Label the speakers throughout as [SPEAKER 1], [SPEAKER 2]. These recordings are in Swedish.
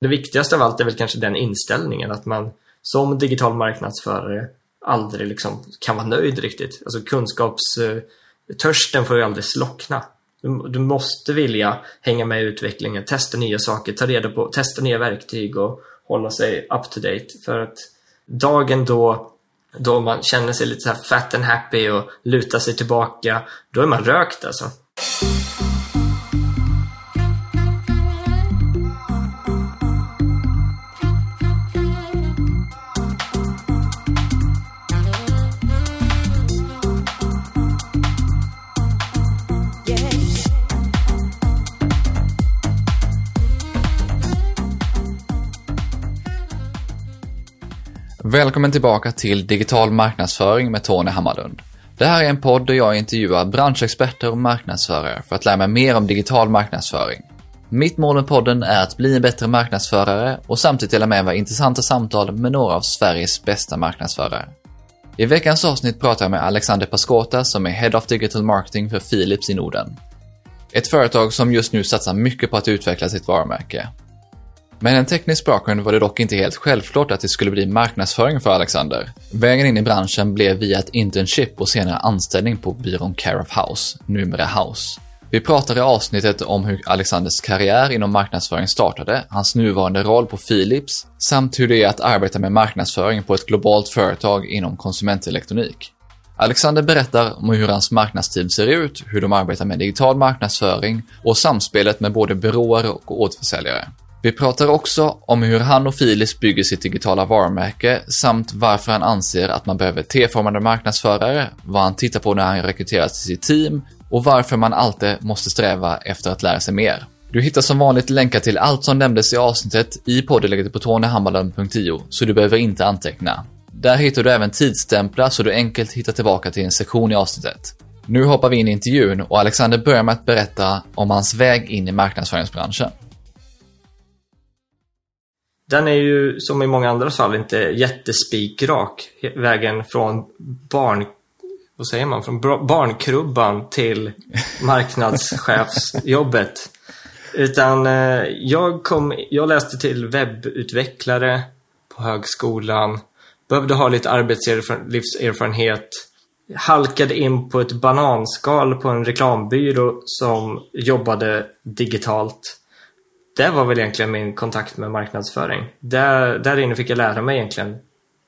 [SPEAKER 1] Det viktigaste av allt är väl kanske den inställningen att man som digital marknadsförare aldrig liksom kan vara nöjd riktigt. Alltså kunskapstörsten får ju aldrig slockna. Du, du, måste vilja hänga med i utvecklingen, testa nya saker, ta reda på, testa nya verktyg och hålla sig up to date. För att dagen då, då man känner sig lite så här fat and happy och lutar sig tillbaka, då är man rökt alltså.
[SPEAKER 2] Välkommen tillbaka till Digital marknadsföring med Tony Hammarlund. Det här är en podd där jag intervjuar branschexperter och marknadsförare för att lära mig mer om digital marknadsföring. Mitt mål med podden är att bli en bättre marknadsförare och samtidigt dela med mig av intressanta samtal med några av Sveriges bästa marknadsförare. I veckans avsnitt pratar jag med Alexander Pascota som är Head of Digital Marketing för Philips i Norden. Ett företag som just nu satsar mycket på att utveckla sitt varumärke med en teknisk bakgrund var det dock inte helt självklart att det skulle bli marknadsföring för Alexander. Vägen in i branschen blev via ett internship och senare anställning på byrån Care of House, numera House. Vi pratar i avsnittet om hur Alexanders karriär inom marknadsföring startade, hans nuvarande roll på Philips, samt hur det är att arbeta med marknadsföring på ett globalt företag inom konsumentelektronik. Alexander berättar om hur hans marknadsteam ser ut, hur de arbetar med digital marknadsföring och samspelet med både byråer och återförsäljare. Vi pratar också om hur han och Philips bygger sitt digitala varumärke samt varför han anser att man behöver T-formade marknadsförare, vad han tittar på när han rekryterar till sitt team och varför man alltid måste sträva efter att lära sig mer. Du hittar som vanligt länkar till allt som nämndes i avsnittet i poddeläget på tonyhammarlund.io, så du behöver inte anteckna. Där hittar du även tidsstämplar så du enkelt hittar tillbaka till en sektion i avsnittet. Nu hoppar vi in i intervjun och Alexander börjar med att berätta om hans väg in i marknadsföringsbranschen.
[SPEAKER 1] Den är ju som i många andra fall inte jättespikrak. Vägen från barn vad säger man, från barnkrubban till marknadschefsjobbet. Utan eh, jag, kom, jag läste till webbutvecklare på högskolan, behövde ha lite arbetslivserfarenhet, halkade in på ett bananskal på en reklambyrå som jobbade digitalt det var väl egentligen min kontakt med marknadsföring. Där, där inne fick jag lära mig egentligen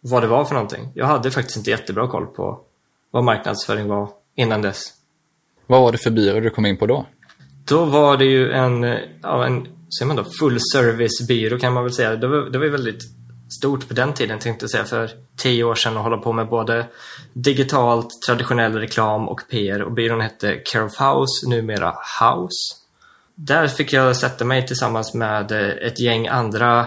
[SPEAKER 1] vad det var för någonting. Jag hade faktiskt inte jättebra koll på vad marknadsföring var innan dess.
[SPEAKER 2] Vad var det för byrå du kom in på då?
[SPEAKER 1] Då var det ju en, ja, en säger man då, full service byrå kan man väl säga. Det var, det var väldigt stort på den tiden tänkte jag säga för tio år sedan att hålla på med både digitalt, traditionell reklam och PR och byrån hette Care of House, numera House där fick jag sätta mig tillsammans med eh, ett gäng andra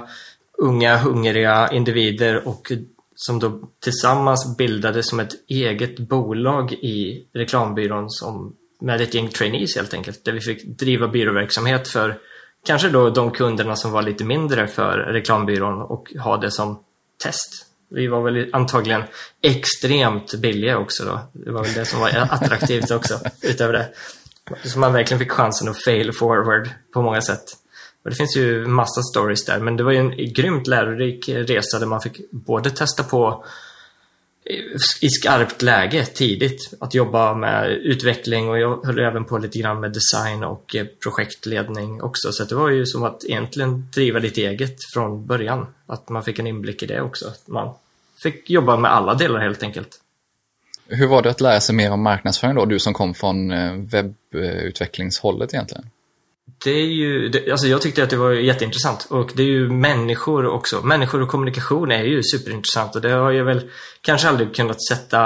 [SPEAKER 1] unga, hungriga individer och som då tillsammans bildade som ett eget bolag i reklambyrån som, med ett gäng trainees helt enkelt. Där vi fick driva byråverksamhet för kanske då de kunderna som var lite mindre för reklambyrån och ha det som test. Vi var väl antagligen extremt billiga också då. Det var väl det som var attraktivt också utöver det. Så man verkligen fick chansen att fail forward på många sätt. Och det finns ju massa stories där, men det var ju en grymt lärorik resa där man fick både testa på i skarpt läge tidigt att jobba med utveckling och jag höll även på lite grann med design och projektledning också. Så det var ju som att egentligen driva lite eget från början. Att man fick en inblick i det också. Man fick jobba med alla delar helt enkelt.
[SPEAKER 2] Hur var det att lära sig mer om marknadsföring då, du som kom från eh, webbutvecklingshållet egentligen?
[SPEAKER 1] Det är ju, det, alltså jag tyckte att det var jätteintressant och det är ju människor också. Människor och kommunikation är ju superintressant och det har jag väl kanske aldrig kunnat sätta,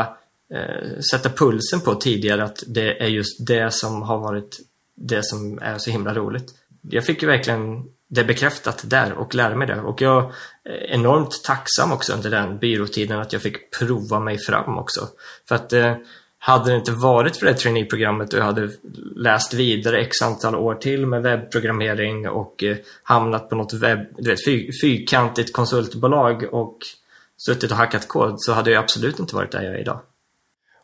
[SPEAKER 1] eh, sätta pulsen på tidigare att det är just det som har varit det som är så himla roligt. Jag fick ju verkligen det bekräftat där och lära mig det. Och jag är enormt tacksam också under den byråtiden att jag fick prova mig fram också. För att eh, hade det inte varit för det traineeprogrammet och jag hade läst vidare x antal år till med webbprogrammering och eh, hamnat på något webb, du vet, fyr, fyrkantigt konsultbolag och suttit och hackat kod så hade jag absolut inte varit där jag är idag.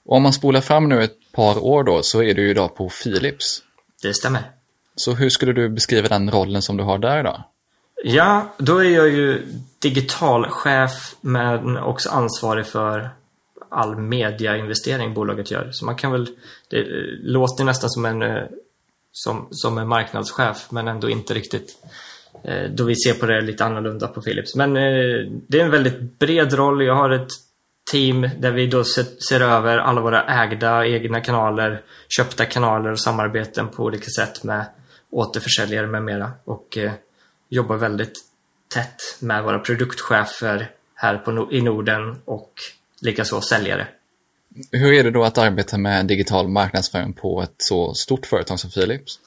[SPEAKER 2] Om man spolar fram nu ett par år då så är du idag på Philips.
[SPEAKER 1] Det stämmer.
[SPEAKER 2] Så hur skulle du beskriva den rollen som du har där idag?
[SPEAKER 1] Ja, då är jag ju digitalchef men också ansvarig för all mediainvestering bolaget gör. Så man kan väl, det låter nästan som en, eh, som, som en marknadschef men ändå inte riktigt. Eh, då vi ser på det lite annorlunda på Philips. Men eh, det är en väldigt bred roll. Jag har ett team där vi då ser över alla våra ägda egna kanaler, köpta kanaler och samarbeten på olika sätt med återförsäljare med mera. Och jobbar väldigt tätt med våra produktchefer här på, i Norden och likaså säljare.
[SPEAKER 2] Hur är det då att arbeta med digital marknadsföring på ett så stort företag som Philips?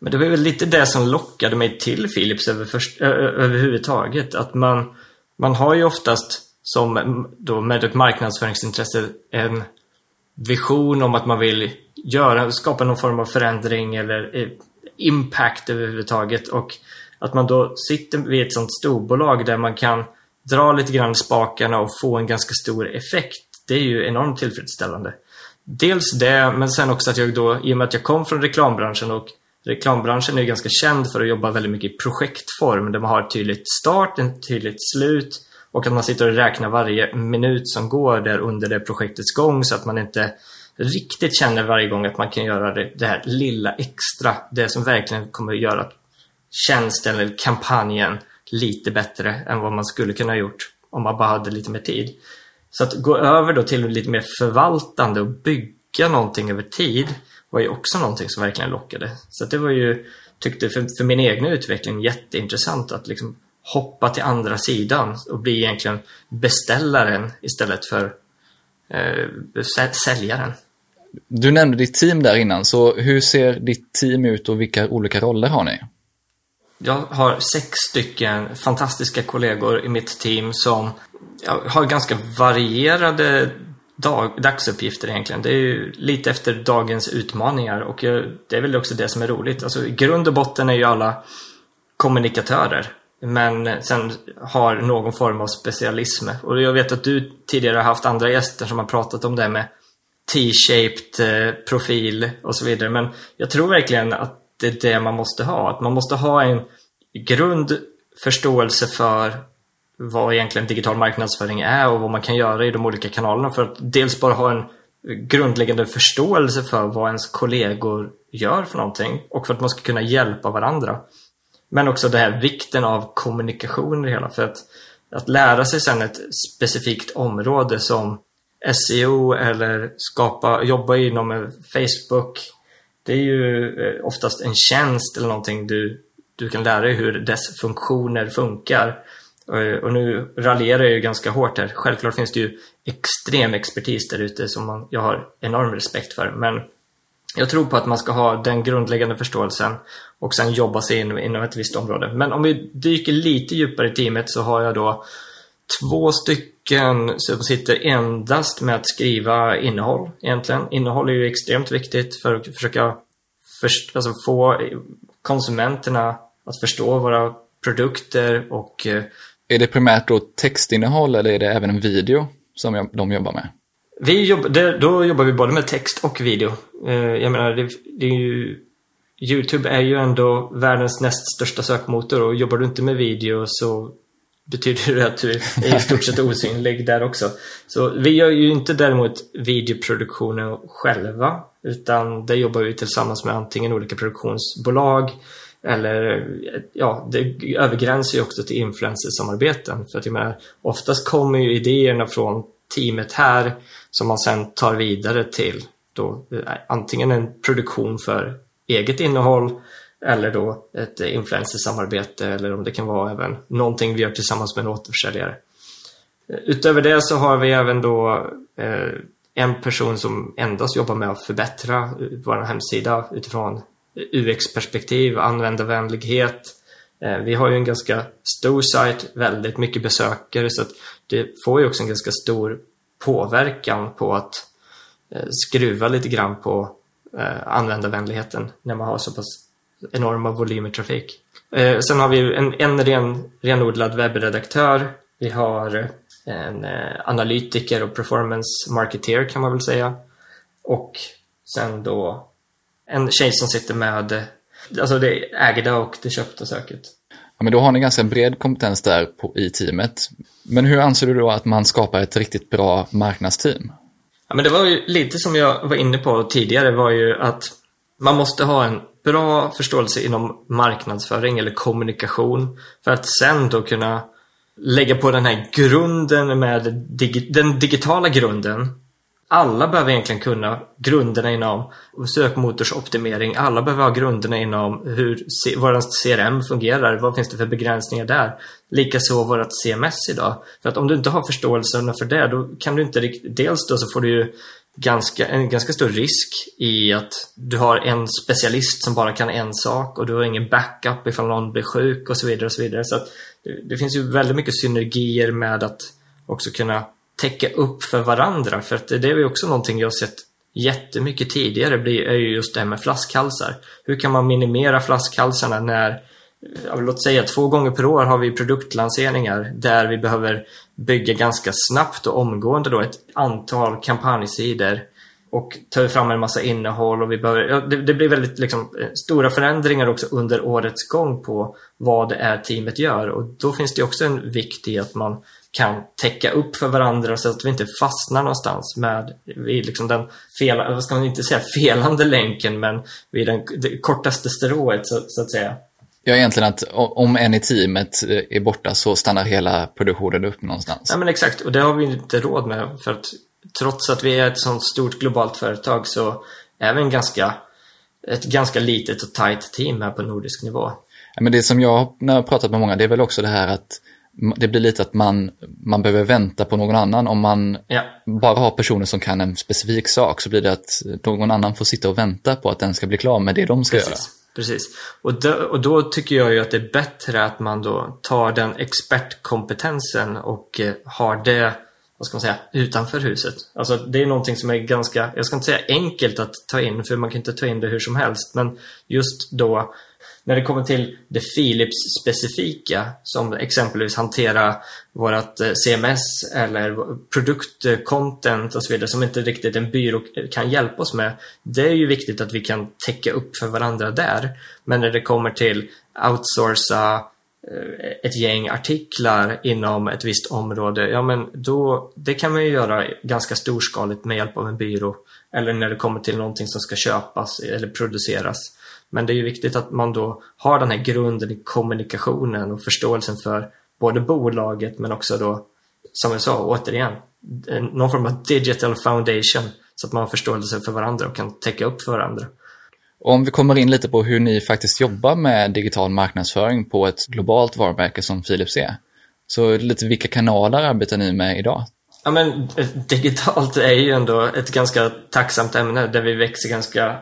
[SPEAKER 1] Men det var väl lite det som lockade mig till Philips över först, överhuvudtaget. Att man, man har ju oftast som då med ett marknadsföringsintresse en vision om att man vill göra, skapa någon form av förändring eller eh, impact överhuvudtaget. Och att man då sitter vid ett sånt storbolag där man kan dra lite grann spakarna och få en ganska stor effekt. Det är ju enormt tillfredsställande. Dels det, men sen också att jag då, i och med att jag kom från reklambranschen och reklambranschen är ganska känd för att jobba väldigt mycket i projektform där man har ett tydligt start, ett tydligt slut och att man sitter och räknar varje minut som går där under det projektets gång så att man inte riktigt känner varje gång att man kan göra det, det här lilla extra. Det som verkligen kommer att göra tjänsten eller kampanjen lite bättre än vad man skulle kunna ha gjort om man bara hade lite mer tid. Så att gå över då till lite mer förvaltande och bygga någonting över tid var ju också någonting som verkligen lockade. Så det var ju, tyckte för, för min egen utveckling jätteintressant att liksom hoppa till andra sidan och bli egentligen beställaren istället för eh, säljaren.
[SPEAKER 2] Du nämnde ditt team där innan, så hur ser ditt team ut och vilka olika roller har ni?
[SPEAKER 1] Jag har sex stycken fantastiska kollegor i mitt team som har ganska varierade dag, dagsuppgifter egentligen. Det är ju lite efter dagens utmaningar och det är väl också det som är roligt. Alltså i grund och botten är ju alla kommunikatörer. Men sen har någon form av specialism. Och jag vet att du tidigare har haft andra gäster som har pratat om det med T-shaped eh, profil och så vidare. Men jag tror verkligen att det är det man måste ha. Att man måste ha en grundförståelse för vad egentligen digital marknadsföring är och vad man kan göra i de olika kanalerna för att dels bara ha en grundläggande förståelse för vad ens kollegor gör för någonting och för att man ska kunna hjälpa varandra. Men också det här vikten av kommunikation i det hela för att, att lära sig sen ett specifikt område som SEO eller skapa, jobba inom Facebook det är ju eh, oftast en tjänst eller någonting du, du kan lära dig hur dess funktioner funkar. Eh, och nu raljerar jag ju ganska hårt här. Självklart finns det ju extrem expertis där ute som man, jag har enorm respekt för. Men jag tror på att man ska ha den grundläggande förståelsen och sen jobba sig in inom ett visst område. Men om vi dyker lite djupare i teamet så har jag då två stycken som sitter endast med att skriva innehåll egentligen. Innehåll är ju extremt viktigt för att försöka först, alltså få konsumenterna att förstå våra produkter och... Eh,
[SPEAKER 2] är det primärt då textinnehåll eller är det även en video som de jobbar med?
[SPEAKER 1] Vi jobb, det, då jobbar vi både med text och video. Eh, jag menar, det, det är ju, Youtube är ju ändå världens näst största sökmotor och jobbar du inte med video så betyder det att du är i stort sett osynlig där också. Så vi gör ju inte däremot videoproduktionen själva utan det jobbar vi tillsammans med antingen olika produktionsbolag eller ja, det övergränsar ju också till influencersamarbeten. För att jag menar, oftast kommer ju idéerna från teamet här som man sen tar vidare till då eh, antingen en produktion för eget innehåll eller då ett influencersamarbete eller om det kan vara även någonting vi gör tillsammans med en återförsäljare. Utöver det så har vi även då eh, en person som endast jobbar med att förbättra eh, vår hemsida utifrån UX-perspektiv, användarvänlighet. Eh, vi har ju en ganska stor sajt, väldigt mycket besökare så att det får ju också en ganska stor påverkan på att skruva lite grann på användarvänligheten när man har så pass enorma volymer trafik. Eh, sen har vi en, en ren, renodlad webbredaktör. Vi har en eh, analytiker och performance marketeer kan man väl säga. Och sen då en tjej som sitter med alltså det ägda och det köpta söket.
[SPEAKER 2] Ja, men då har ni ganska bred kompetens där på, i teamet. Men hur anser du då att man skapar ett riktigt bra marknadsteam?
[SPEAKER 1] Ja, men det var ju lite som jag var inne på tidigare var ju att man måste ha en bra förståelse inom marknadsföring eller kommunikation för att sen då kunna lägga på den här grunden med dig den digitala grunden alla behöver egentligen kunna grunderna inom sökmotorsoptimering. Alla behöver ha grunderna inom hur vår CRM fungerar. Vad finns det för begränsningar där? Likaså vårt CMS idag. För att om du inte har förståelsen för det, då kan du inte riktigt... Dels då så får du ju ganska, en ganska stor risk i att du har en specialist som bara kan en sak och du har ingen backup ifall någon blir sjuk och så vidare. och så vidare. Så att det, det finns ju väldigt mycket synergier med att också kunna täcka upp för varandra. För att det är ju också någonting jag har sett jättemycket tidigare är ju just det här med flaskhalsar. Hur kan man minimera flaskhalsarna när låt säga två gånger per år har vi produktlanseringar där vi behöver bygga ganska snabbt och omgående då ett antal kampanjsidor och ta fram en massa innehåll och vi behöver, ja, det, det, blir väldigt liksom, eh, stora förändringar också under årets gång på vad det är teamet gör och då finns det också en vikt i att man kan täcka upp för varandra så att vi inte fastnar någonstans med vid liksom den fel, vad ska man inte säga felande länken men vid den, det kortaste strået så, så att säga.
[SPEAKER 2] Ja, egentligen att om en i teamet eh, är borta så stannar hela produktionen upp någonstans.
[SPEAKER 1] Ja, men exakt. Och det har vi inte råd med. För att trots att vi är ett sånt stort globalt företag så är vi en ganska, ett ganska litet och tight team här på nordisk nivå.
[SPEAKER 2] Ja, men det som jag, när jag har pratat med många, det är väl också det här att det blir lite att man, man behöver vänta på någon annan. Om man ja. bara har personer som kan en specifik sak så blir det att någon annan får sitta och vänta på att den ska bli klar med det de ska
[SPEAKER 1] Precis.
[SPEAKER 2] göra.
[SPEAKER 1] Precis. Och då, och då tycker jag ju att det är bättre att man då tar den expertkompetensen och eh, har det, vad ska man säga, utanför huset. Alltså det är någonting som är ganska, jag ska inte säga enkelt att ta in, för man kan inte ta in det hur som helst, men just då när det kommer till det Philips-specifika, som exempelvis hantera vårt eh, CMS eller produktcontent och så vidare, som inte riktigt en byrå kan hjälpa oss med. Det är ju viktigt att vi kan täcka upp för varandra där. Men när det kommer till outsourca eh, ett gäng artiklar inom ett visst område, ja men då, det kan man ju göra ganska storskaligt med hjälp av en byrå. Eller när det kommer till någonting som ska köpas eller produceras. Men det är ju viktigt att man då har den här grunden i kommunikationen och förståelsen för både bolaget men också då, som jag sa, återigen, någon form av digital foundation så att man har förståelse för varandra och kan täcka upp för varandra.
[SPEAKER 2] Om vi kommer in lite på hur ni faktiskt jobbar med digital marknadsföring på ett globalt varumärke som Philips är. Så lite vilka kanaler arbetar ni med idag?
[SPEAKER 1] Ja, men digitalt är ju ändå ett ganska tacksamt ämne där vi växer ganska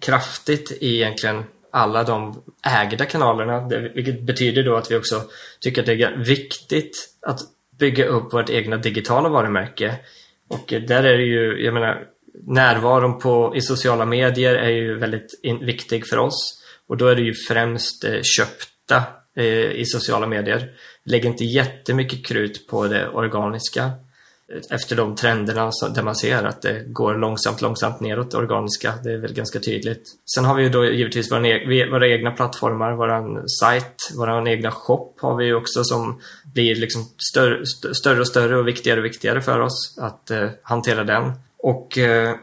[SPEAKER 1] kraftigt i egentligen alla de ägda kanalerna. Vilket betyder då att vi också tycker att det är viktigt att bygga upp vårt egna digitala varumärke. Och där är det ju, jag menar, närvaron på, i sociala medier är ju väldigt in, viktig för oss. Och då är det ju främst eh, köpta eh, i sociala medier. Lägger inte jättemycket krut på det organiska efter de trenderna där man ser att det går långsamt, långsamt neråt det organiska. Det är väl ganska tydligt. Sen har vi ju då givetvis våra, e våra egna plattformar, våran sajt, våran egna shop har vi ju också som blir liksom större, större och större och viktigare och viktigare för oss att eh, hantera den. Och eh,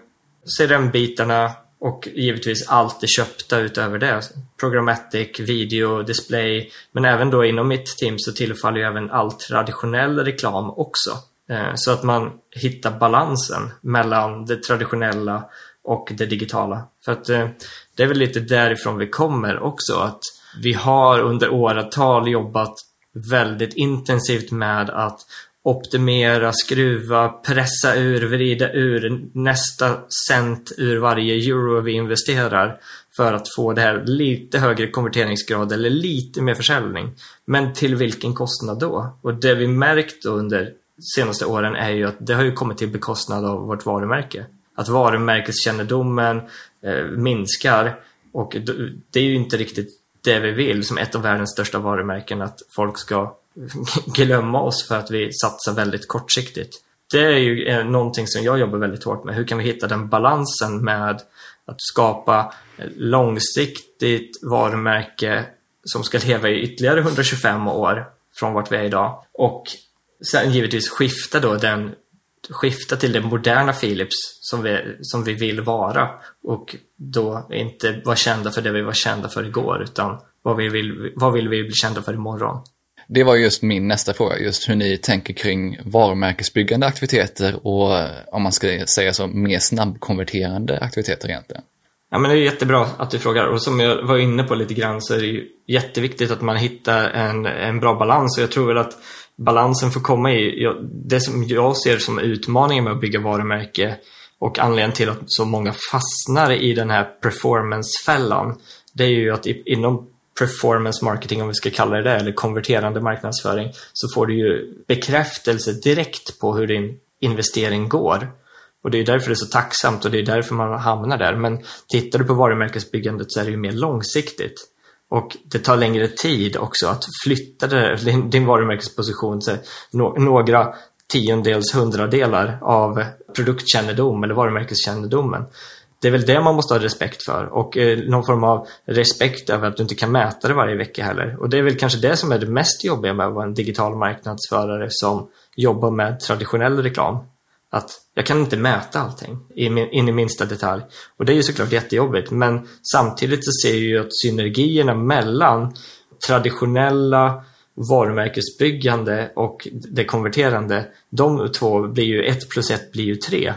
[SPEAKER 1] CRM-bitarna och givetvis allt det köpta utöver det. Programmatic, video, display. Men även då inom mitt team så tillfaller ju även all traditionell reklam också. Eh, så att man hittar balansen mellan det traditionella och det digitala. För att eh, det är väl lite därifrån vi kommer också. Att vi har under åratal jobbat väldigt intensivt med att optimera, skruva, pressa ur, vrida ur nästa cent ur varje euro vi investerar för att få det här lite högre konverteringsgrad eller lite mer försäljning. Men till vilken kostnad då? Och det vi märkt under senaste åren är ju att det har ju kommit till bekostnad av vårt varumärke. Att varumärkeskännedomen eh, minskar och det är ju inte riktigt det vi vill som ett av världens största varumärken att folk ska glömma oss för att vi satsar väldigt kortsiktigt. Det är ju eh, någonting som jag jobbar väldigt hårt med. Hur kan vi hitta den balansen med att skapa eh, långsiktigt varumärke som ska leva i ytterligare 125 år från vart vi är idag. Och sen givetvis skifta då den skifta till det moderna Philips som vi, som vi vill vara och då inte vara kända för det vi var kända för igår utan vad, vi vill, vad vill vi bli kända för imorgon?
[SPEAKER 2] Det var just min nästa fråga, just hur ni tänker kring varumärkesbyggande aktiviteter och om man ska säga så, mer snabbkonverterande aktiviteter egentligen.
[SPEAKER 1] Ja, men det är jättebra att du frågar och som jag var inne på lite grann så är det ju jätteviktigt att man hittar en, en bra balans och jag tror väl att balansen får komma i, det som jag ser som utmaningen med att bygga varumärke och anledningen till att så många fastnar i den här performancefällan det är ju att inom performance marketing, om vi ska kalla det det, eller konverterande marknadsföring, så får du ju bekräftelse direkt på hur din investering går. Och det är därför det är så tacksamt och det är därför man hamnar där. Men tittar du på varumärkesbyggandet så är det ju mer långsiktigt. Och det tar längre tid också att flytta det, din varumärkesposition till några tiondels hundradelar av produktkännedom eller varumärkeskännedomen. Det är väl det man måste ha respekt för och eh, någon form av respekt över att du inte kan mäta det varje vecka heller. Och det är väl kanske det som är det mest jobbiga med att vara en digital marknadsförare som jobbar med traditionell reklam. Att jag kan inte mäta allting in i minsta detalj. Och det är ju såklart jättejobbigt men samtidigt så ser jag ju att synergierna mellan traditionella varumärkesbyggande och det konverterande, de två blir ju ett plus ett blir ju tre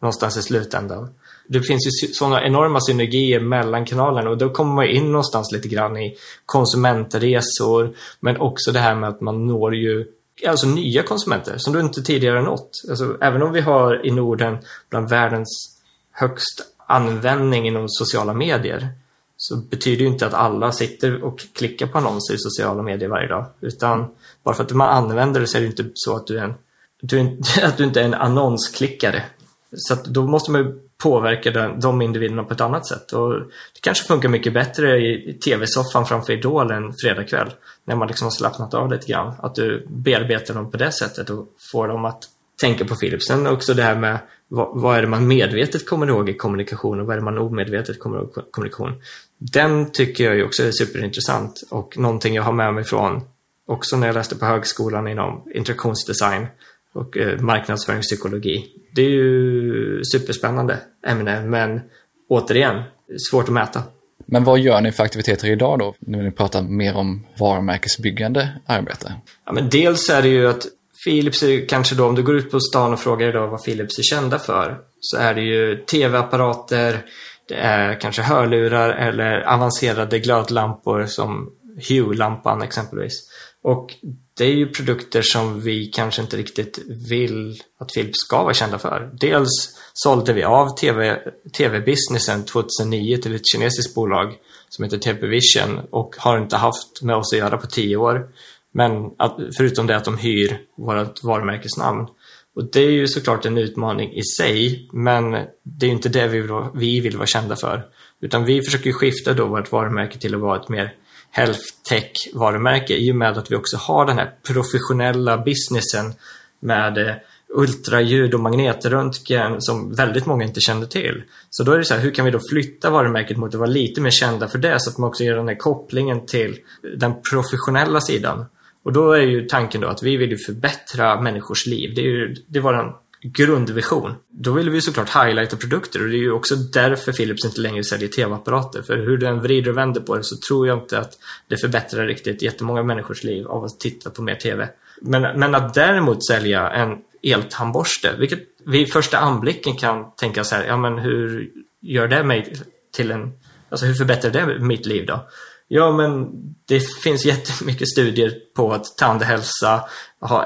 [SPEAKER 1] någonstans i slutändan det finns ju sådana enorma synergier mellan kanalerna och då kommer man in någonstans lite grann i konsumentresor men också det här med att man når ju alltså nya konsumenter som du inte tidigare nått. Alltså, även om vi har i Norden bland världens högst användning inom sociala medier så betyder ju inte att alla sitter och klickar på annonser i sociala medier varje dag. Utan bara för att man använder det så är det inte så att du är en, du är, att du inte är en annonsklickare. Så att då måste man påverka den, de individerna på ett annat sätt. Och det kanske funkar mycket bättre i tv-soffan framför Idol en fredagkväll. När man liksom har slappnat av lite grann. Att du bearbetar dem på det sättet och får dem att tänka på Philips. Sen också det här med vad, vad, är det man medvetet kommer ihåg i kommunikation och vad är det man omedvetet kommer ihåg i kommunikation. Den tycker jag ju också är superintressant och någonting jag har med mig från också när jag läste på högskolan inom interaktionsdesign och eh, marknadsföringspsykologi. Det är ju superspännande ämne men återigen, svårt att mäta.
[SPEAKER 2] Men vad gör ni för aktiviteter idag då, när ni pratar mer om varumärkesbyggande arbete?
[SPEAKER 1] Ja, men dels är det ju att Philips är kanske då, om du går ut på stan och frågar idag vad Philips är kända för, så är det ju tv-apparater, det är kanske hörlurar eller avancerade glödlampor som Hue-lampan exempelvis. Och det är ju produkter som vi kanske inte riktigt vill att Philips ska vara kända för. Dels sålde vi av TV-businessen 2009 till ett kinesiskt bolag som heter TP Vision och har inte haft med oss att göra på tio år. Men att, förutom det att de hyr vårt varumärkesnamn. Och det är ju såklart en utmaning i sig, men det är inte det vi vill, vi vill vara kända för. Utan vi försöker skifta då vårt varumärke till att vara ett mer health tech varumärke i och med att vi också har den här professionella businessen med eh, ultraljud och magnetröntgen som väldigt många inte kände till. Så då är det så här, hur kan vi då flytta varumärket mot att vara lite mer kända för det så att man också gör den här kopplingen till den professionella sidan. Och då är ju tanken då att vi vill ju förbättra människors liv. Det är ju det är grundvision. Då vill vi såklart highlighta produkter och det är ju också därför Philips inte längre säljer tv-apparater. För hur du än vrider och vänder på det så tror jag inte att det förbättrar riktigt jättemånga människors liv av att titta på mer tv. Men, men att däremot sälja en eltandborste, vilket vid första anblicken kan tänka så här, ja men hur gör det mig till en, alltså hur förbättrar det mitt liv då? Ja, men det finns jättemycket studier på att tandhälsa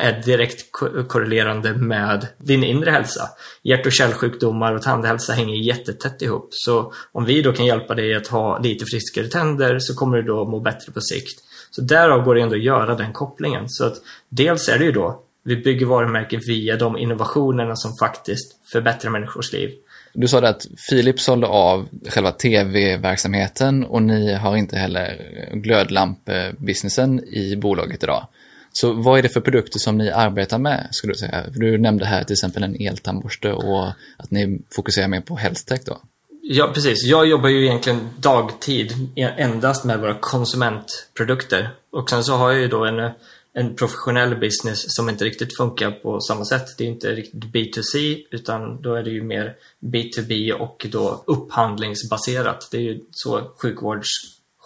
[SPEAKER 1] är direkt korrelerande med din inre hälsa. Hjärt och kärlsjukdomar och tandhälsa hänger jättetätt ihop. Så om vi då kan hjälpa dig att ha lite friskare tänder så kommer du då må bättre på sikt. Så därav går det ändå att göra den kopplingen. Så att dels är det ju då, vi bygger varumärken via de innovationerna som faktiskt förbättrar människors liv.
[SPEAKER 2] Du sa det att Philips sålde av själva tv-verksamheten och ni har inte heller glödlampbusinessen i bolaget idag. Så vad är det för produkter som ni arbetar med, skulle du säga? Du nämnde här till exempel en eltandborste och att ni fokuserar mer på health tech då.
[SPEAKER 1] Ja, precis. Jag jobbar ju egentligen dagtid e- endast med våra konsumentprodukter. Och sen så har jag ju då en, en professionell business som inte riktigt funkar på samma sätt. Det är inte riktigt B2C utan då är det ju mer B2B och då upphandlingsbaserat. Det är ju så sjukvårds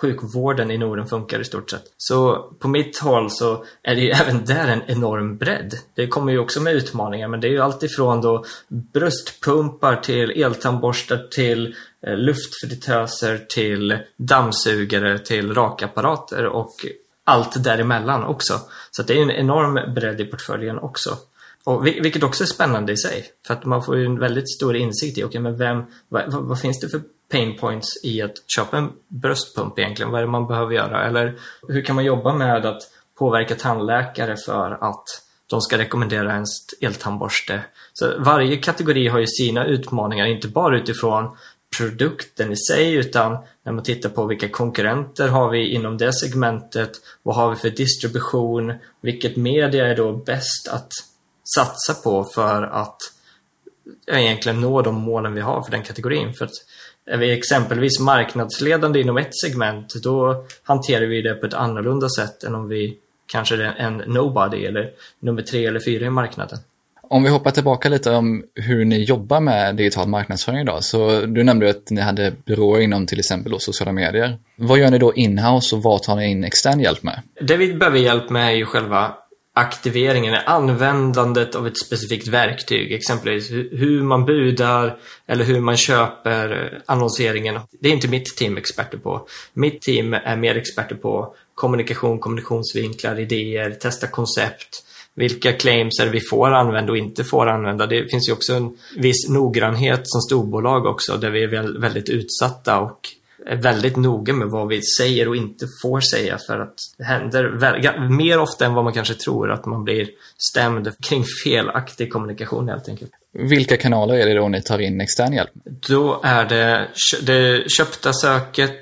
[SPEAKER 1] sjukvården i Norden funkar i stort sett. Så på mitt håll så är det ju även där en enorm bredd. Det kommer ju också med utmaningar men det är ju alltifrån då bröstpumpar till eltandborstar till eh, luftfritöser till dammsugare till rakapparater och allt däremellan också. Så det är en enorm bredd i portföljen också. Och, vilket också är spännande i sig. För att man får ju en väldigt stor insikt i, okej okay, men vem, vad, vad, vad, finns det för pain points i att köpa en bröstpump egentligen? Vad är det man behöver göra? Eller hur kan man jobba med att påverka tandläkare för att de ska rekommendera en eltandborste? Så varje kategori har ju sina utmaningar, inte bara utifrån produkten i sig utan när man tittar på vilka konkurrenter har vi inom det segmentet, vad har vi för distribution, vilket media är då bäst att satsa på för att egentligen nå de målen vi har för den kategorin. För att är vi exempelvis marknadsledande inom ett segment, då hanterar vi det på ett annorlunda sätt än om vi kanske är en nobody eller nummer tre eller fyra i marknaden.
[SPEAKER 2] Om vi hoppar tillbaka lite om hur ni jobbar med digital marknadsföring idag. Så du nämnde att ni hade byråer inom till exempel sociala medier. Vad gör ni då inhouse och vad tar ni in extern hjälp med?
[SPEAKER 1] Det vi behöver hjälp med är ju själva aktiveringen, användandet av ett specifikt verktyg. Exempelvis hur man budar eller hur man köper eh, annonseringen. Det är inte mitt team experter på. Mitt team är mer experter på kommunikation, kommunikationsvinklar, idéer, testa koncept. Vilka claims är vi får använda och inte får använda. Det finns ju också en viss noggrannhet som storbolag också där vi är väldigt utsatta och är väldigt noga med vad vi säger och inte får säga för att det händer mer ofta än vad man kanske tror att man blir stämd kring felaktig kommunikation helt enkelt.
[SPEAKER 2] Vilka kanaler är det då ni tar in extern hjälp?
[SPEAKER 1] Då är det det köpta söket,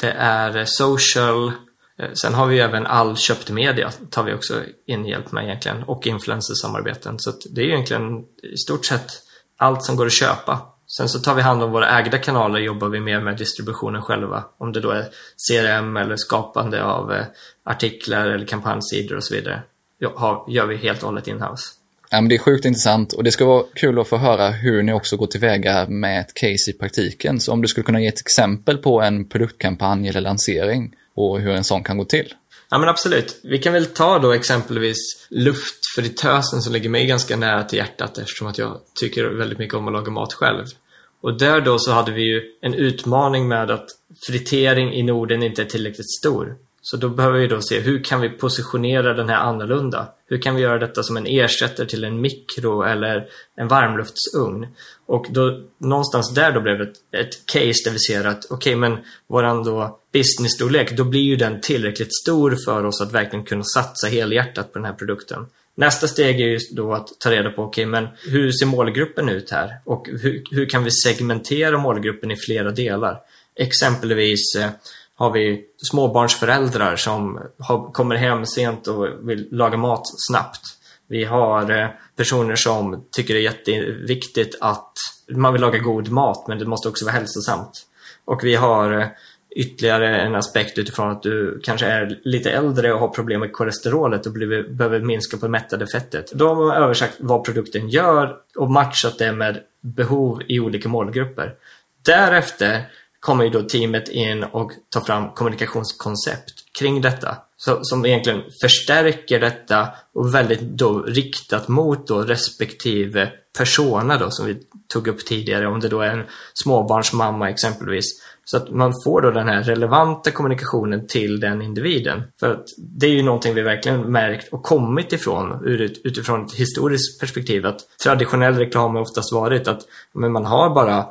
[SPEAKER 1] det är social, Eh, sen har vi även all köpt media tar vi också in hjälp med egentligen och influencersamarbeten. Så det är egentligen i stort sett allt som går att köpa Sen så tar vi hand om våra ägda kanaler jobbar vi mer med distributionen själva. Om det då är CRM eller skapande av eh, artiklar eller kampanjsidor och så vidare. Gör vi helt och hållet inhouse.
[SPEAKER 2] Ja, men det är sjukt intressant och det ska vara kul att få höra hur ni också går tillväga med ett case i praktiken. Så om du skulle kunna ge ett exempel på en produktkampanj eller lansering och hur en sån kan gå till.
[SPEAKER 1] Ja men absolut. Vi kan väl ta då exempelvis luftfritösen som ligger mig ganska nära till hjärtat eftersom att jag tycker väldigt mycket om att laga mat själv. Och där då så hade vi ju en utmaning med att fritering i Norden inte är tillräckligt stor. Så då behöver vi då se hur kan vi positionera den här annorlunda? Hur kan vi göra detta som en ersättare till en mikro eller en varmluftsugn? Och då, någonstans där då blev det ett, ett case där vi ser att okej okay, men våran då business-storlek, då blir ju den tillräckligt stor för oss att verkligen kunna satsa helhjärtat på den här produkten. Nästa steg är ju då att ta reda på, okej, okay, men hur ser målgruppen ut här? Och hur, hur kan vi segmentera målgruppen i flera delar? Exempelvis eh, har vi småbarnsföräldrar som har, kommer hem sent och vill laga mat snabbt. Vi har eh, personer som tycker det är jätteviktigt att man vill laga god mat men det måste också vara hälsosamt. Och vi har eh, ytterligare en aspekt utifrån att du kanske är lite äldre och har problem med kolesterolet och behöver minska på det mättade fettet. Då har man översatt vad produkten gör och matchat det med behov i olika målgrupper. Därefter kommer ju då teamet in och tar fram kommunikationskoncept kring detta. Så, som egentligen förstärker detta och väldigt då riktat mot då respektive persona då som vi tog upp tidigare. Om det då är en småbarnsmamma exempelvis så att man får då den här relevanta kommunikationen till den individen. För att det är ju någonting vi verkligen märkt och kommit ifrån utifrån ett historiskt perspektiv. Att traditionell reklam har oftast varit att men man har bara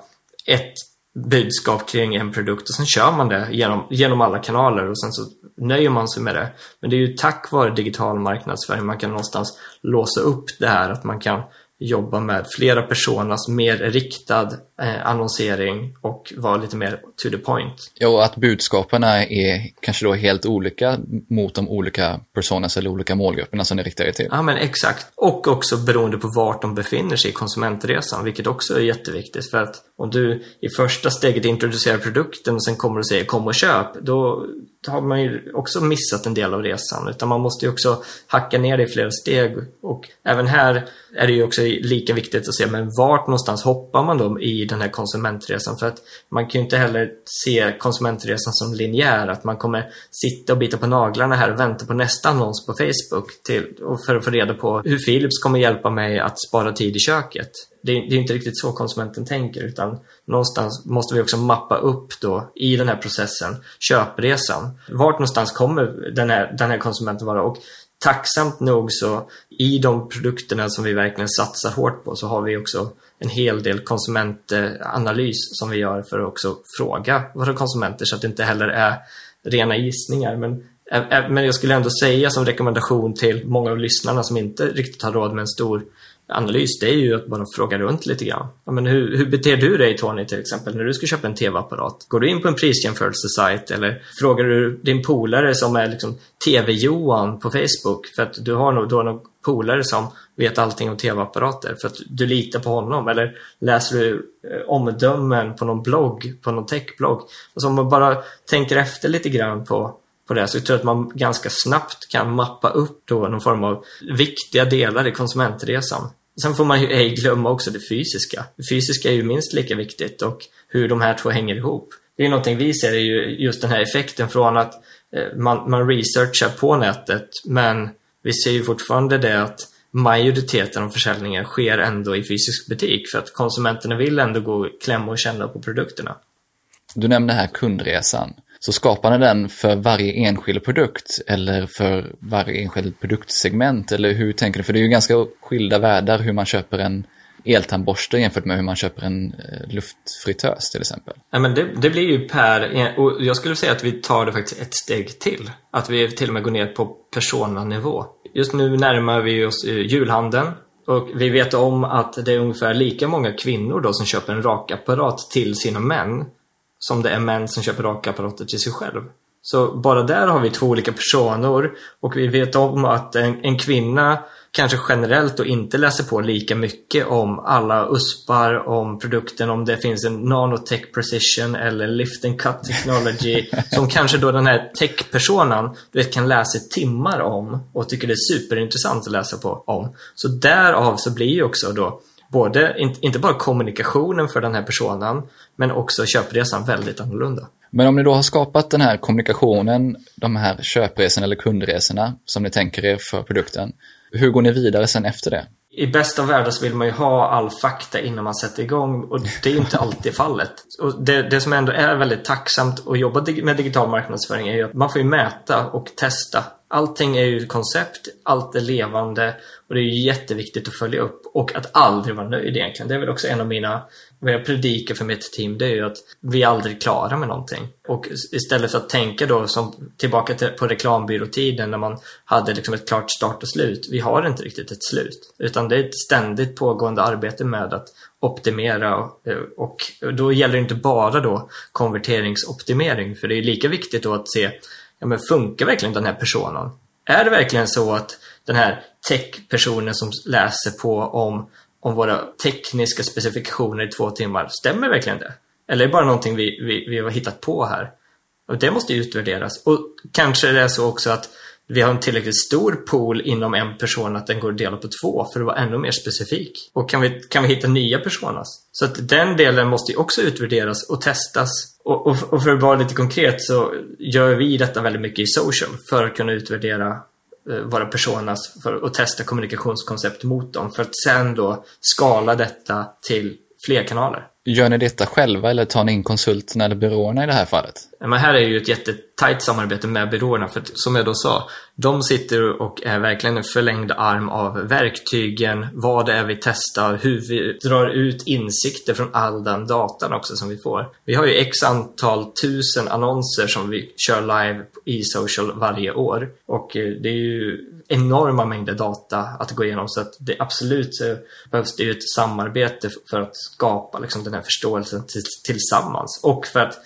[SPEAKER 1] ett budskap kring en produkt och sen kör man det genom, genom alla kanaler och sen så nöjer man sig med det. Men det är ju tack vare digital marknadsföring man kan någonstans låsa upp det här att man kan jobba med flera personas mer riktad eh, annonsering och vara lite mer to the point.
[SPEAKER 2] Ja, och att budskapen är kanske då helt olika mot de olika personas eller olika målgrupperna som ni riktar er till.
[SPEAKER 1] Ja, men exakt. Och också beroende på vart de befinner sig i konsumentresan, vilket också är jätteviktigt. För att om du i första steget introducerar produkten och sen kommer och säger kom och köp, då har man ju också missat en del av resan. Utan man måste ju också hacka ner det i flera steg. Och även här är det ju också lika viktigt att se, men vart någonstans hoppar man då i den här konsumentresan? För att man kan ju inte heller se konsumentresan som linjär, att man kommer sitta och bita på naglarna här och vänta på nästa annons på Facebook till, för att få reda på hur Philips kommer hjälpa mig att spara tid i köket det, är, det är inte riktigt så konsumenten tänker utan någonstans måste vi också mappa upp då i den här processen, köpresan. Vart någonstans kommer den här, den här konsumenten vara? Och tacksamt nog så i de produkterna som vi verkligen satsar hårt på så har vi också en hel del konsumentanalys som vi gör för att också fråga våra konsumenter så att det inte heller är rena gissningar. Men, eh, eh, men jag skulle ändå säga som rekommendation till många av lyssnarna som inte riktigt har råd med en stor analys, det är ju att bara fråga runt lite grann. Ja, men hur, hur beter du dig Tony till exempel när du ska köpa en TV-apparat? Går du in på en prisjämförelsesajt eller frågar du din polare som är liksom TV-Johan på Facebook för att du har nog, du har nog polare som vet allting om TV-apparater för att du litar på honom eller läser du eh, omdömen på någon blogg, på någon techblogg. Alltså om man bara tänker efter lite grann på på det så jag tror att man ganska snabbt kan mappa upp då någon form av viktiga delar i konsumentresan. Sen får man ju ej glömma också det fysiska. Det fysiska är ju minst lika viktigt och hur de här två hänger ihop. Det är någonting vi ser är ju just den här effekten från att eh, man, man researchar på nätet men vi ser ju fortfarande det att majoriteten av försäljningen sker ändå i fysisk butik för att konsumenterna vill ändå gå och klämma och känna på produkterna.
[SPEAKER 2] Du nämnde här kundresan. Så skapar ni den för varje enskild produkt eller för varje enskild produktsegment? Eller hur tänker du? För det är ju ganska skilda världar hur man köper en eltandborste jämfört med hur man köper en eh, luftfritös till exempel.
[SPEAKER 1] Ja, men det, det, blir ju per, och jag skulle säga att vi tar det faktiskt ett steg till. Att vi till och med går ner på personanivå. Just nu närmar vi oss eh, julhandeln och vi vet om att det är ungefär lika många kvinnor då som köper en rakapparat till sina män som det är män som köper rakapparater till sig själv. Så bara där har vi två olika personer och vi vet om att en, en kvinna kanske generellt då inte läser på lika mycket om alla USPar, om produkten, om det finns en nanotech precision eller lift and cut technology som kanske då den här tech-personen kan läsa timmar om och tycker det är superintressant att läsa på om. Så därav så blir ju också då både, inte bara kommunikationen för den här personen, men också köpresan väldigt annorlunda.
[SPEAKER 2] Men om ni då har skapat den här kommunikationen, de här köpresorna eller kundresorna som ni tänker er för produkten, hur går ni vidare sen efter det?
[SPEAKER 1] I bästa av världar så vill man ju ha all fakta innan man sätter igång och det är ju inte alltid fallet. Och det, det som ändå är väldigt tacksamt att jobba med digital marknadsföring är ju att man får ju mäta och testa. Allting är ju koncept, allt är levande och det är ju jätteviktigt att följa upp och att aldrig vara nöjd egentligen. Det är väl också en av mina, vad jag predikar för mitt team, det är ju att vi är aldrig klara med någonting. Och istället för att tänka då som tillbaka till, på reklambyråtiden när man hade liksom ett klart start och slut. Vi har inte riktigt ett slut. Utan det är ett ständigt pågående arbete med att optimera och, eh, och då gäller det inte bara då konverteringsoptimering för det är lika viktigt då att se ja, men funkar verkligen den här personen? Är det verkligen så att den här tech-personen som läser på om, om våra tekniska specifikationer i två timmar, stämmer verkligen det? Eller är det bara någonting vi, vi, vi har hittat på här? Och det måste ju utvärderas. Och kanske det är så också att vi har en tillräckligt stor pool inom en person att den går att dela på två för att vara ännu mer specifik. Och kan vi, kan vi hitta nya personas? Så att den delen måste ju också utvärderas och testas. Och, och, och för att vara lite konkret så gör vi detta väldigt mycket i social för att kunna utvärdera våra personas för att testa kommunikationskoncept mot dem för att sen då skala detta till fler kanaler.
[SPEAKER 2] Gör ni detta själva eller tar ni in konsulterna eller byråerna i det här fallet?
[SPEAKER 1] Men här är ju ett jättetajt tajt samarbete med byråerna. För att, som jag då sa, de sitter och är verkligen en förlängd arm av verktygen, vad det är vi testar, hur vi drar ut insikter från all den datan också som vi får. Vi har ju x antal tusen annonser som vi kör live i social varje år. Och eh, det är ju enorma mängder data att gå igenom. Så att det absolut så behövs det ju ett samarbete för att skapa liksom den här förståelsen tillsammans. Och för att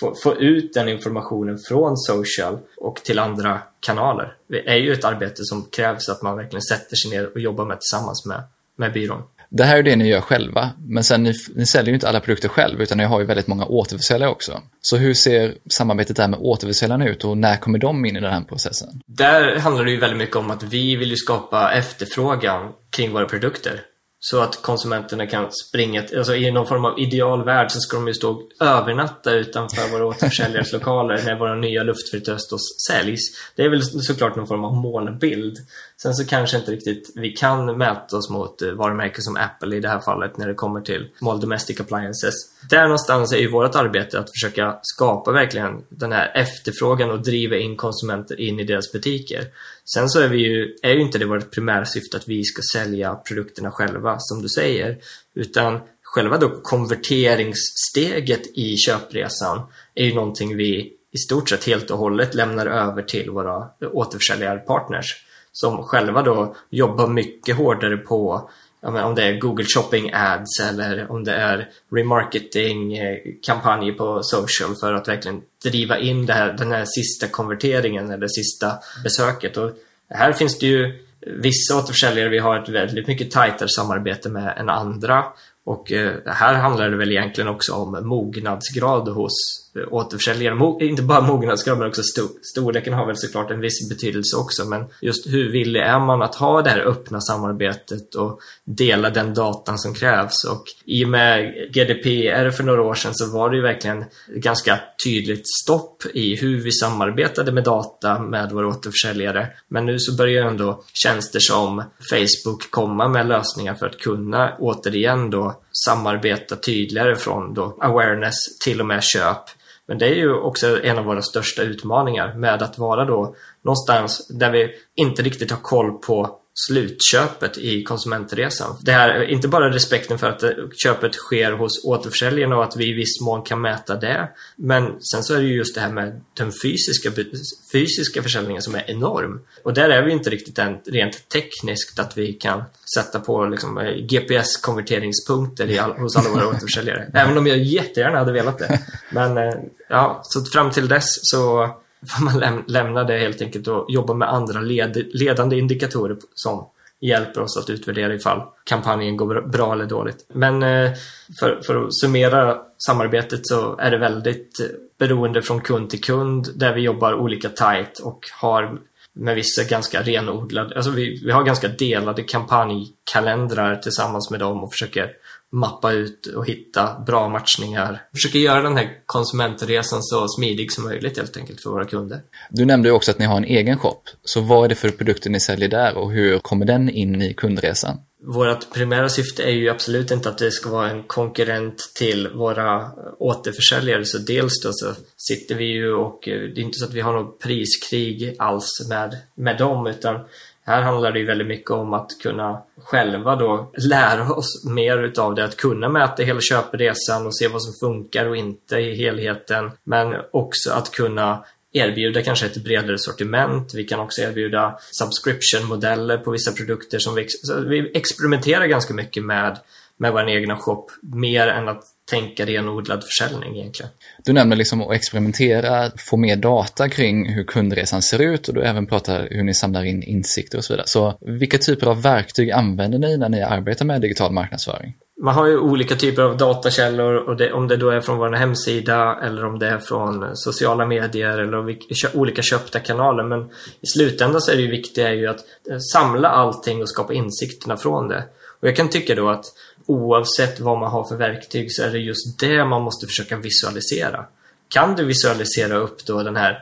[SPEAKER 1] få, få ut den informationen från social och till andra kanaler. Det är ju ett arbete som krävs att man verkligen sätter sig ner och jobbar med tillsammans med, med byrån.
[SPEAKER 2] Det här är det ni gör själva, men sen ni, ni säljer ju inte alla produkter själv, utan ni har ju väldigt många återförsäljare också. Så hur ser samarbetet där med återförsäljarna ut och när kommer de in i den här processen?
[SPEAKER 1] Där handlar det ju väldigt mycket om att vi vill ju skapa efterfrågan kring våra produkter. Så att konsumenterna kan springa, alltså i någon form av idealvärld så ska de ju stå och övernatta utanför våra återförsäljares lokaler när våra nya luftfritöstos säljs. Det är väl såklart någon form av målbild. Sen så kanske inte riktigt vi kan mäta oss mot eh, varumärken som Apple i det här fallet när det kommer till small domestic appliances. Där någonstans är ju vårt arbete att försöka skapa verkligen den här efterfrågan och driva in konsumenter in i deras butiker. Sen så är, vi ju, är ju inte det vårt primära syfte att vi ska sälja produkterna själva som du säger, utan själva då konverteringssteget i köpresan är ju någonting vi i stort sett helt och hållet lämnar över till våra återförsäljarpartners som själva då jobbar mycket hårdare på menar, om det är Google Shopping Ads eller om det är remarketing-kampanjer eh, på social för att verkligen driva in det här, den här sista konverteringen eller sista besöket. Och här finns det ju vissa återförsäljare vi har ett väldigt mycket tajtare samarbete med än andra och eh, här handlar det väl egentligen också om mognadsgrad hos Eh, återförsäljare. Inte bara mognadsgrad men också storleken har väl såklart en viss betydelse också. Men just hur villig är man att ha det här öppna samarbetet och dela den datan som krävs? Och i och med GDPR för några år sedan så var det ju verkligen ganska tydligt stopp i hur vi samarbetade med data med våra återförsäljare. Men nu så börjar ju ändå tjänster som Facebook komma med lösningar för att kunna återigen då samarbeta tydligare från då awareness till och med köp. Men det är ju också en av våra största utmaningar med att vara då någonstans där vi inte riktigt har koll på slutköpet i konsumentresan. Det här, inte bara respekten för att köpet sker hos återförsäljarna och att vi i viss mån kan mäta det. Men sen så är det ju just det här med den fysiska, fysiska försäljningen som är enorm. Och där är vi inte riktigt än rent tekniskt att vi kan sätta på liksom, eh, GPS-konverteringspunkter all, hos alla våra återförsäljare. Även om jag jättegärna hade velat det. Men eh, ja, så fram till dess så man läm lämna det helt enkelt och jobba med andra led ledande indikatorer som hjälper oss att utvärdera ifall kampanjen går bra eller dåligt. Men eh, för, för att summera samarbetet så är det väldigt eh, beroende från kund till kund där vi jobbar olika tight och har med vissa ganska renodlade, alltså vi, vi har ganska delade kampanjkalendrar tillsammans med dem och försöker mappa ut och hitta bra matchningar. Försöker göra den här konsumentresan så smidig som möjligt helt enkelt för våra kunder.
[SPEAKER 2] Du nämnde ju också att ni har en egen shop. Så vad är det för produkter ni säljer där och hur kommer den in i kundresan?
[SPEAKER 1] Vårt primära syfte är ju absolut inte att det ska vara en konkurrent till våra återförsäljare. Så dels då så sitter vi ju och det är inte så att vi har något priskrig alls med, med dem utan här handlar det ju väldigt mycket om att kunna själva då lära oss mer utav det, att kunna mäta hela köpresan och se vad som funkar och inte i helheten. Men också att kunna erbjuda kanske ett bredare sortiment. Vi kan också erbjuda subscription-modeller på vissa produkter. som Vi, vi experimenterar ganska mycket med, med vår egna shop, mer än att tänka renodlad försäljning egentligen.
[SPEAKER 2] Du nämner liksom att experimentera, få mer data kring hur kundresan ser ut och du även pratar hur ni samlar in insikter och så vidare. Så vilka typer av verktyg använder ni när ni arbetar med digital marknadsföring?
[SPEAKER 1] Man har ju olika typer av datakällor och det, om det då är från vår hemsida eller om det är från sociala medier eller olika köpta kanaler. Men i slutändan så är det viktiga är ju att eh, samla allting och skapa insikterna från det. Och jag kan tycka då att oavsett vad man har för verktyg så är det just det man måste försöka visualisera. Kan du visualisera upp då den här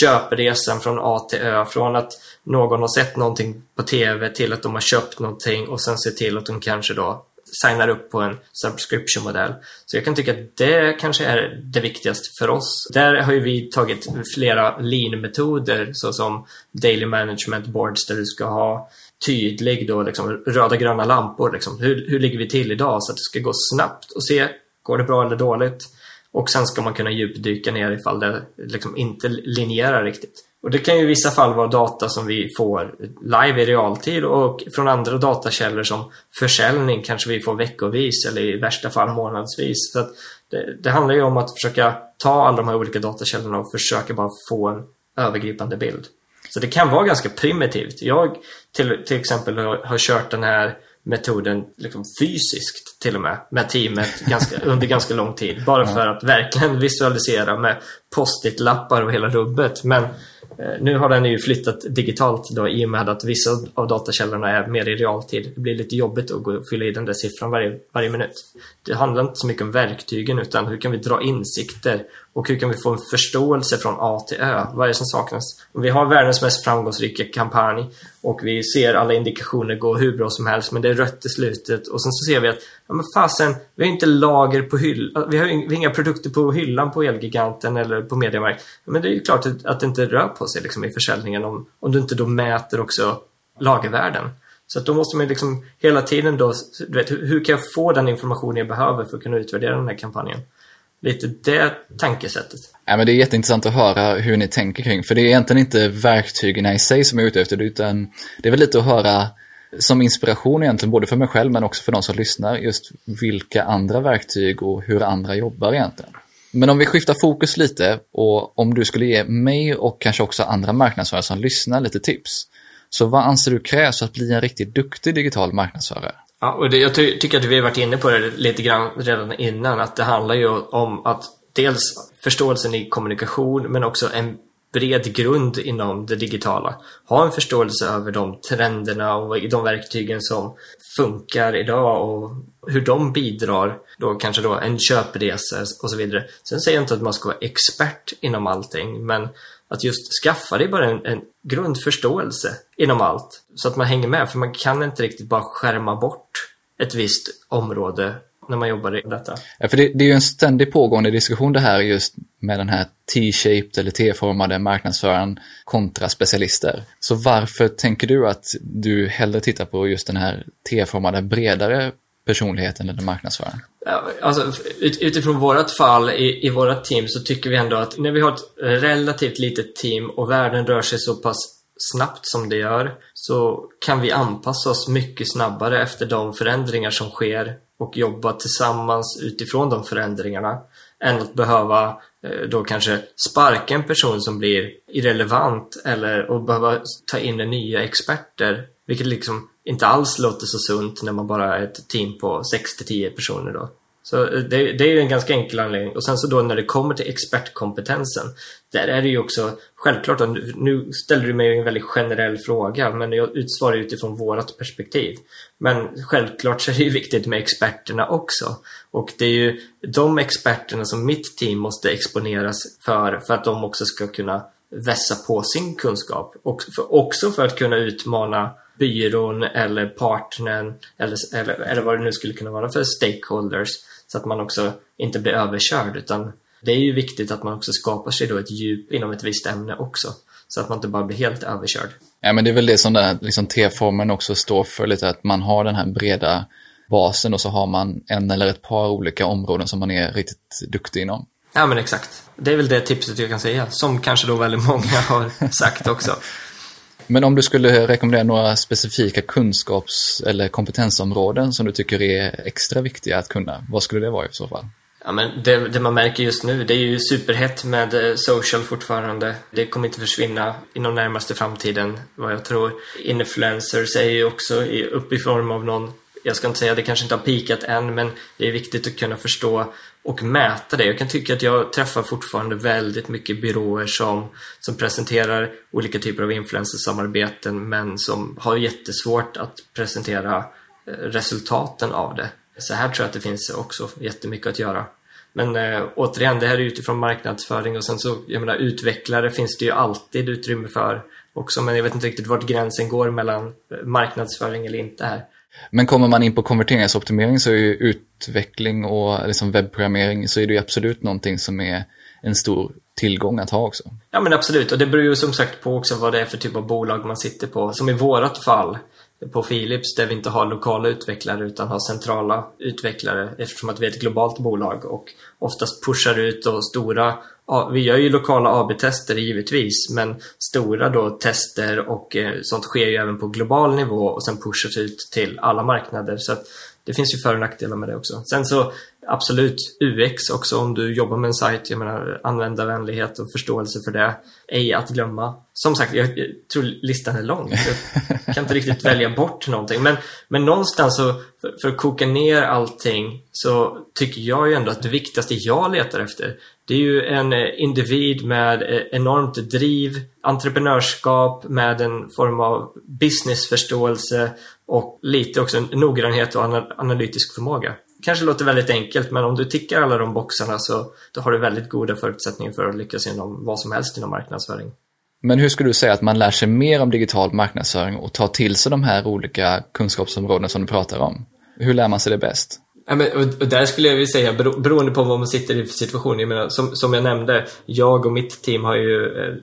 [SPEAKER 1] köpresan från A till Ö, från att någon har sett någonting på TV till att de har köpt någonting och sen se till att de kanske då signar upp på en subscription-modell. Så jag kan tycka att det kanske är det viktigaste för oss. Där har ju vi tagit flera lean-metoder såsom daily management boards där du ska ha tydlig då liksom röda gröna lampor. Liksom. Hur, hur ligger vi till idag så att det ska gå snabbt och se, går det bra eller dåligt? Och sen ska man kunna djupdyka ner ifall det liksom inte linjerar riktigt. Och det kan ju i vissa fall vara data som vi får live i realtid och från andra datakällor som försäljning kanske vi får veckovis eller i värsta fall månadsvis. Så det, det, handlar ju om att försöka ta alla de här olika datakällorna och försöka bara få en övergripande bild. Så det kan vara ganska primitivt. Jag till, till exempel har, har kört den här metoden liksom fysiskt till och med med teamet ganska, under ganska lång tid. Bara för att verkligen visualisera med post-it-lappar och hela rubbet. Men Eh, nu har den ju flyttat digitalt då i och med att vissa av datakällorna är mer i realtid. Det blir lite jobbigt att gå och fylla i den där siffran varje, varje minut. Det handlar inte så mycket om verktygen utan hur kan vi dra insikter och hur kan vi få en förståelse från A till Ö? Vad är det som saknas? Vi har världens mest framgångsrika kampanj och vi ser alla indikationer gå hur bra som helst men det är rött i slutet och sen så ser vi att ja men fasen, vi har inte lager på hyllan, alltså, vi har inga produkter på hyllan på Elgiganten eller på Mediamarkt. Men det är ju klart att det inte rör på sig liksom i försäljningen om, om du inte då mäter också lagervärden. Så att då måste man liksom hela tiden då, du vet, hur kan jag få den information jag behöver för att kunna utvärdera den här kampanjen? Lite det tankesättet.
[SPEAKER 2] Ja, men det är jätteintressant att höra hur ni tänker kring, för det är egentligen inte verktygen i sig som jag är ute efter, utan det är väl lite att höra som inspiration egentligen, både för mig själv men också för de som lyssnar, just vilka andra verktyg och hur andra jobbar egentligen. Men om vi skiftar fokus lite och om du skulle ge mig och kanske också andra marknadsförare som lyssnar lite tips. Så vad anser du krävs för att bli en riktigt duktig digital marknadsförare?
[SPEAKER 1] Ja, och det, jag ty tycker att vi har varit inne på det lite grann redan innan, att det handlar ju om att dels förståelsen i kommunikation, men också en bred grund inom det digitala. Ha en förståelse över de trenderna och de verktygen som funkar idag och hur de bidrar, då kanske då en köpresa och så vidare. Sen säger jag inte att man ska vara expert inom allting, men att just skaffa dig bara en, en grundförståelse inom allt så att man hänger med. För man kan inte riktigt bara skärma bort ett visst område när man jobbar i detta.
[SPEAKER 2] Ja, för det, det är ju en ständigt pågående diskussion det här just med den här T-shaped eller T-formade marknadsföraren kontra specialister. Så varför tänker du att du hellre tittar på just den här T-formade bredare personligheten eller marknadsföraren?
[SPEAKER 1] Alltså, ut, utifrån vårt fall i, i vårt team så tycker vi ändå att när vi har ett relativt litet team och världen rör sig så pass snabbt som det gör så kan vi anpassa oss mycket snabbare efter de förändringar som sker och jobba tillsammans utifrån de förändringarna än att behöva eh, då kanske sparka en person som blir irrelevant eller och behöva ta in nya experter vilket liksom inte alls låter så sunt när man bara är ett team på 6-10 personer då. Så eh, det, det är en ganska enkel anledning. Och sen så då när det kommer till expertkompetensen, där är det ju också självklart, att nu ställer du mig en väldigt generell fråga, men jag utsvarar utifrån vårat perspektiv. Men självklart så är det ju viktigt med experterna också. Och det är ju de experterna som mitt team måste exponeras för, för att de också ska kunna vässa på sin kunskap. Och för, också för att kunna utmana byrån eller partnern eller, eller, eller vad det nu skulle kunna vara för stakeholders så att man också inte blir överkörd utan det är ju viktigt att man också skapar sig då ett djup inom ett visst ämne också så att man inte bara blir helt överkörd.
[SPEAKER 2] Ja men det är väl det som den liksom T-formen också står för lite att man har den här breda basen och så har man en eller ett par olika områden som man är riktigt duktig inom.
[SPEAKER 1] Ja men exakt. Det är väl det tipset jag kan säga som kanske då väldigt många har sagt också.
[SPEAKER 2] Men om du skulle rekommendera några specifika kunskaps eller kompetensområden som du tycker är extra viktiga att kunna, vad skulle det vara i så fall?
[SPEAKER 1] Ja, men det, det, man märker just nu, det är ju superhett med eh, social fortfarande. Det kommer inte försvinna inom närmaste framtiden, vad jag tror. Influencers är ju också upp i form av någon jag ska inte säga det kanske inte har pikat än, men det är viktigt att kunna förstå och mäta det. Jag kan tycka att jag träffar fortfarande väldigt mycket byråer som, som presenterar olika typer av influencersamarbeten men som har jättesvårt att presentera eh, resultaten av det. Så här tror jag att det finns också jättemycket att göra. Men eh, återigen, det här är utifrån marknadsföring och sen så, jag menar utvecklare finns det ju alltid utrymme för också. Men jag vet inte riktigt vart gränsen går mellan eh, marknadsföring eller inte här.
[SPEAKER 2] Men kommer man in på konverteringsoptimering så är ju utveckling och liksom webbprogrammering så är det ju absolut någonting som är en stor tillgång att ha också.
[SPEAKER 1] Ja men absolut och det beror ju som sagt på också vad det är för typ av bolag man sitter på. Som i vårat fall på Philips där vi inte har lokala utvecklare utan har centrala utvecklare eftersom att vi är ett globalt bolag och oftast pushar ut och stora Ja, vi gör ju lokala AB-tester givetvis, men stora då tester och eh, sånt sker ju även på global nivå och sen pushas ut till alla marknader. Så det finns ju för och nackdelar med det också. Sen så absolut UX också om du jobbar med en sajt. Jag menar användarvänlighet och förståelse för det. Ej att glömma. Som sagt, jag, jag tror listan är lång. Jag kan inte riktigt välja bort någonting. Men, men någonstans så, för, för, att koka ner allting så tycker jag ju ändå att det viktigaste jag letar efter det är ju en eh, individ med eh, enormt driv, entreprenörskap med en form av businessförståelse och lite också noggrannhet och analytisk förmåga. Kanske låter väldigt enkelt men om du tickar alla de boxarna så då har du väldigt goda förutsättningar för att lyckas inom vad som helst inom marknadsföring.
[SPEAKER 2] Men hur skulle du säga att man lär sig mer om digital marknadsföring och tar till sig de här olika kunskapsområdena som du pratar om? Hur lär man sig det bäst?
[SPEAKER 1] Ja, men, och, där skulle jag vilja säga, beroende på vad man sitter i för situation. Jag menar, som, som jag nämnde, jag och mitt team har ju eh,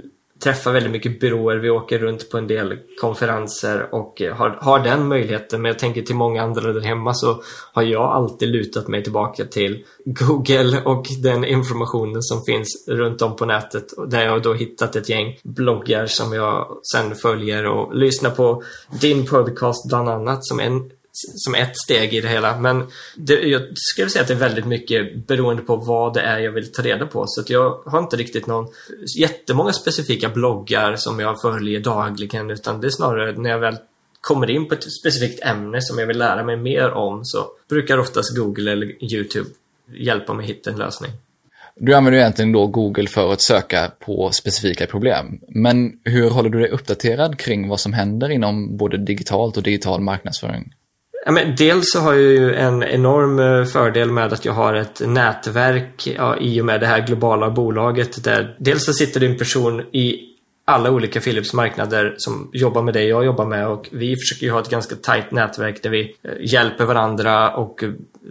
[SPEAKER 1] träffat väldigt mycket byråer. Vi åker runt på en del konferenser och eh, har, har den möjligheten. Men jag tänker till många andra där hemma så har jag alltid lutat mig tillbaka till Google och den informationen som finns runt om på nätet. Där jag då hittat ett gäng bloggar som jag sen följer och lyssnar på din podcast bland annat som en som ett steg i det hela. Men det, jag skulle säga att det är väldigt mycket beroende på vad det är jag vill ta reda på. Så att jag har inte riktigt någon jättemånga specifika bloggar som jag följer dagligen utan det är snarare när jag väl kommer in på ett specifikt ämne som jag vill lära mig mer om så brukar oftast Google eller YouTube hjälpa mig hitta en lösning.
[SPEAKER 2] Du använder egentligen då Google för att söka på specifika problem. Men hur håller du dig uppdaterad kring vad som händer inom både digitalt och digital marknadsföring?
[SPEAKER 1] Ja, men dels så har jag ju en enorm eh, fördel med att jag har ett nätverk ja, i och med det här globala bolaget där dels så sitter det en person i alla olika Philips marknader som jobbar med det jag jobbar med och vi försöker ju ha ett ganska tajt nätverk där vi eh, hjälper varandra och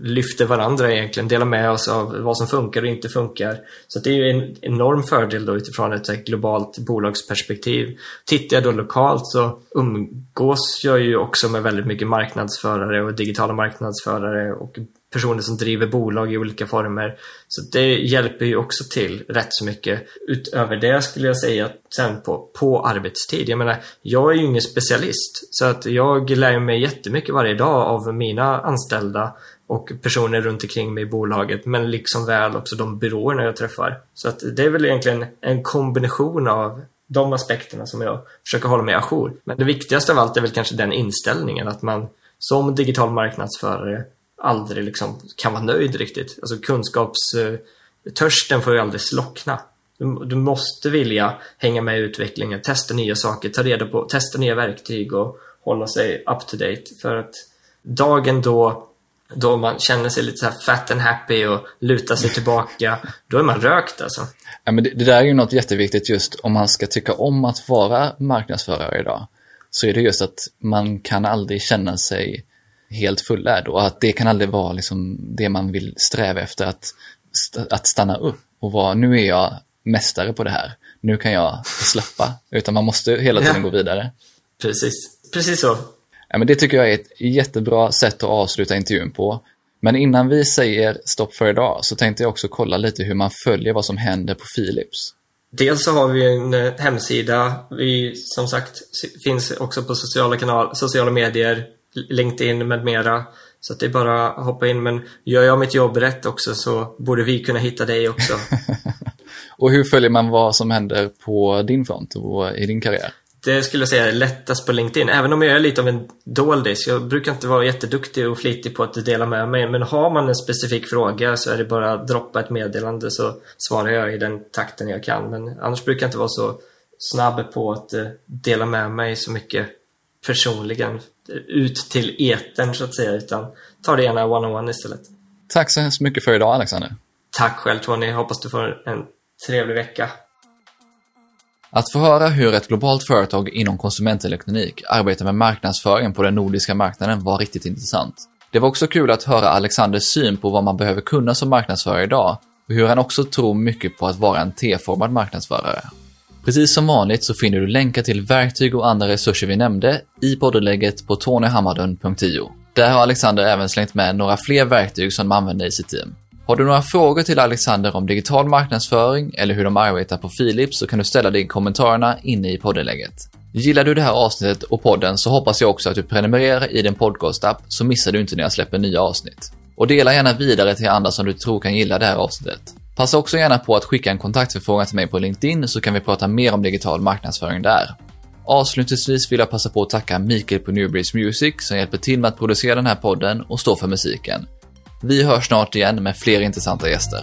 [SPEAKER 1] lyfter varandra egentligen, delar med oss av vad som funkar och inte funkar. Så det är ju en enorm fördel då utifrån ett globalt bolagsperspektiv. Tittar jag då lokalt så umgås jag ju också med väldigt mycket marknadsförare och digitala marknadsförare och personer som driver bolag i olika former. Så det hjälper ju också till rätt så mycket. Utöver det skulle jag säga sen på, på arbetstid. Jag menar, jag är ju ingen specialist så att jag lär mig jättemycket varje dag av mina anställda och personer runt omkring mig i bolaget men liksom väl också de byråerna jag träffar. Så att det är väl egentligen en kombination av de aspekterna som jag försöker hålla mig ajour. Men det viktigaste av allt är väl kanske den inställningen att man som digital marknadsförare aldrig liksom kan vara nöjd riktigt. Alltså kunskapstörsten får ju aldrig slockna. Du, du, måste vilja hänga med i utvecklingen, testa nya saker, ta reda på, testa nya verktyg och hålla sig up to date. För att dagen då, då man känner sig lite så här fat and happy och lutar sig tillbaka, då är man rökt alltså.
[SPEAKER 2] Ja, men det, det där är ju något jätteviktigt just om man ska tycka om att vara marknadsförare idag. Så är det just att man kan aldrig känna sig helt fullärd och att det kan aldrig vara liksom det man vill sträva efter att, att stanna upp och vara, nu är jag mästare på det här, nu kan jag släppa, utan man måste hela tiden ja. gå vidare.
[SPEAKER 1] Precis, precis så.
[SPEAKER 2] Ja, men det tycker jag är ett jättebra sätt att avsluta intervjun på. Men innan vi säger stopp för idag så tänkte jag också kolla lite hur man följer vad som händer på Philips.
[SPEAKER 1] Dels så har vi en eh, hemsida. Vi som sagt finns också på sociala, kanal, sociala medier. LinkedIn med mera. Så det är bara att hoppa in. Men gör jag mitt jobb rätt också så borde vi kunna hitta dig också.
[SPEAKER 2] och hur följer man vad som händer på din front och i din karriär?
[SPEAKER 1] Det skulle jag säga är lättast på LinkedIn. Även om jag är lite av en doldis. Jag brukar inte vara jätteduktig och flitig på att dela med mig. Men har man en specifik fråga så är det bara att droppa ett meddelande så svarar jag i den takten jag kan. Men annars brukar jag inte vara så snabb på att eh, dela med mig så mycket personligen ut till eten så att säga utan ta det gärna one-on-one istället.
[SPEAKER 2] Tack så hemskt mycket för idag Alexander.
[SPEAKER 1] Tack själv Tony, hoppas du får en trevlig vecka.
[SPEAKER 2] Att få höra hur ett globalt företag inom konsumentelektronik arbetar med marknadsföring på den nordiska marknaden var riktigt intressant. Det var också kul att höra Alexanders syn på vad man behöver kunna som marknadsförare idag och hur han också tror mycket på att vara en T-formad marknadsförare. Precis som vanligt så finner du länkar till verktyg och andra resurser vi nämnde i poddlägget på tonyhammarlund.io. Där har Alexander även slängt med några fler verktyg som de använder i sitt team. Har du några frågor till Alexander om digital marknadsföring eller hur de arbetar på Philips så kan du ställa det i kommentarerna inne i poddlägget. Gillar du det här avsnittet och podden så hoppas jag också att du prenumererar i din podcast-app så missar du inte när jag släpper nya avsnitt. Och dela gärna vidare till andra som du tror kan gilla det här avsnittet. Passa också gärna på att skicka en kontaktförfrågan till mig på LinkedIn så kan vi prata mer om digital marknadsföring där. Avslutningsvis vill jag passa på att tacka Mikael på Newbreeze Music som hjälper till med att producera den här podden och stå för musiken. Vi hörs snart igen med fler intressanta gäster.